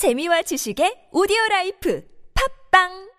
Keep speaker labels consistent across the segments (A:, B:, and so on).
A: 재미와 지식의 오디오 라이프. 팝빵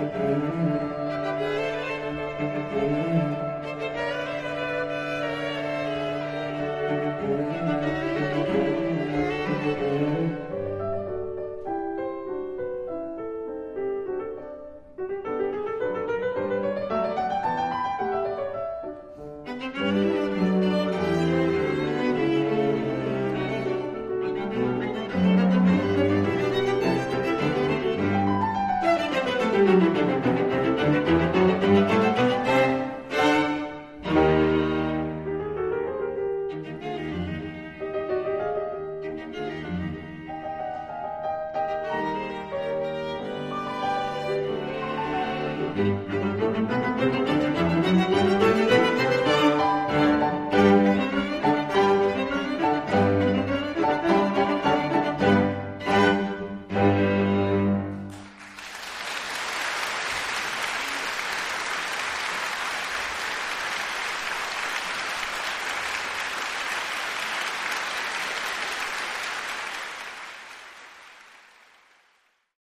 B: Thank you.